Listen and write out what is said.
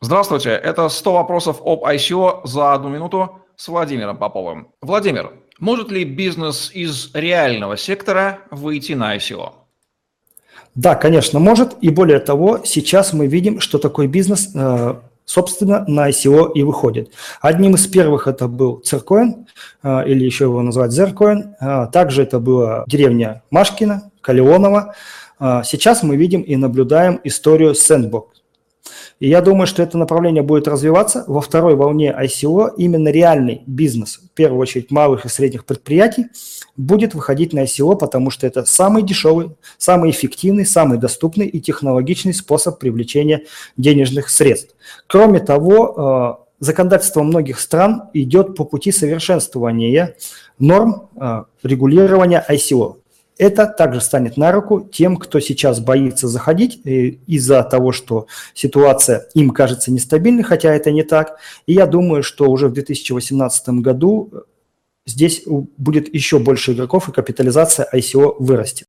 Здравствуйте, это 100 вопросов об ICO за одну минуту с Владимиром Поповым. Владимир, может ли бизнес из реального сектора выйти на ICO? Да, конечно, может. И более того, сейчас мы видим, что такой бизнес, э, собственно, на ICO и выходит. Одним из первых это был Церкоин, э, или еще его называют Зеркоин. Э, также это была деревня Машкина, Калеонова. Сейчас мы видим и наблюдаем историю Sandbox. И я думаю, что это направление будет развиваться. Во второй волне ICO именно реальный бизнес, в первую очередь малых и средних предприятий, будет выходить на ICO, потому что это самый дешевый, самый эффективный, самый доступный и технологичный способ привлечения денежных средств. Кроме того, э, законодательство многих стран идет по пути совершенствования норм э, регулирования ICO. Это также станет на руку тем, кто сейчас боится заходить э, из-за того, что ситуация им кажется нестабильной, хотя это не так. И я думаю, что уже в 2018 году здесь будет еще больше игроков и капитализация ICO вырастет.